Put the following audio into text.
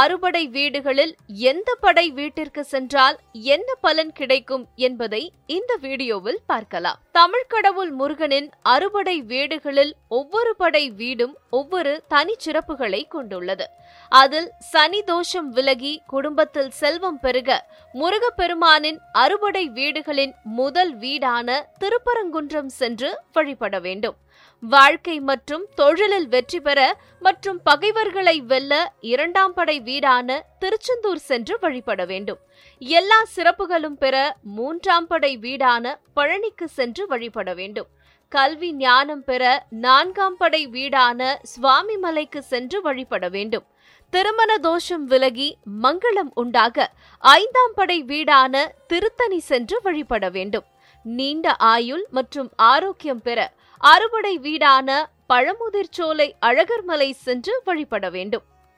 அறுபடை வீடுகளில் எந்த படை வீட்டிற்கு சென்றால் என்ன பலன் கிடைக்கும் என்பதை இந்த வீடியோவில் பார்க்கலாம். தமிழ் கடவுள் முருகனின் அறுபடை வீடுகளில் ஒவ்வொரு படை வீடும் ஒவ்வொரு தனிச்சிறப்புகளை கொண்டுள்ளது. அதில் சனி தோஷம் விலகி குடும்பத்தில் செல்வம் பெருக முருகப்பெருமானின் அறுபடை வீடுகளின் முதல் வீடான திருப்பரங்குன்றம் சென்று வழிபட வேண்டும். வாழ்க்கை மற்றும் தொழிலில் வெற்றி பெற மற்றும் பகைவர்களை வெல்ல இரண்டாம் படை வீடான திருச்செந்தூர் சென்று வழிபட வேண்டும். எல்லா சிறப்புகளும் பெற மூன்றாம் படை வீடான பழனிக்கு சென்று வழிபட வேண்டும். கல்வி ஞானம் பெற நான்காம் படை வீடான சுவாமி மலைக்கு சென்று வழிபட வேண்டும். திருமண தோஷம் விலகி மங்களம் உண்டாக ஐந்தாம் படை வீடான திருத்தணி சென்று வழிபட வேண்டும். நீண்ட ஆயுள் மற்றும் ஆரோக்கியம் பெற அறுபடை வீடான பழமுதிர்ச்சோலை அழகர்மலை சென்று வழிபட வேண்டும்.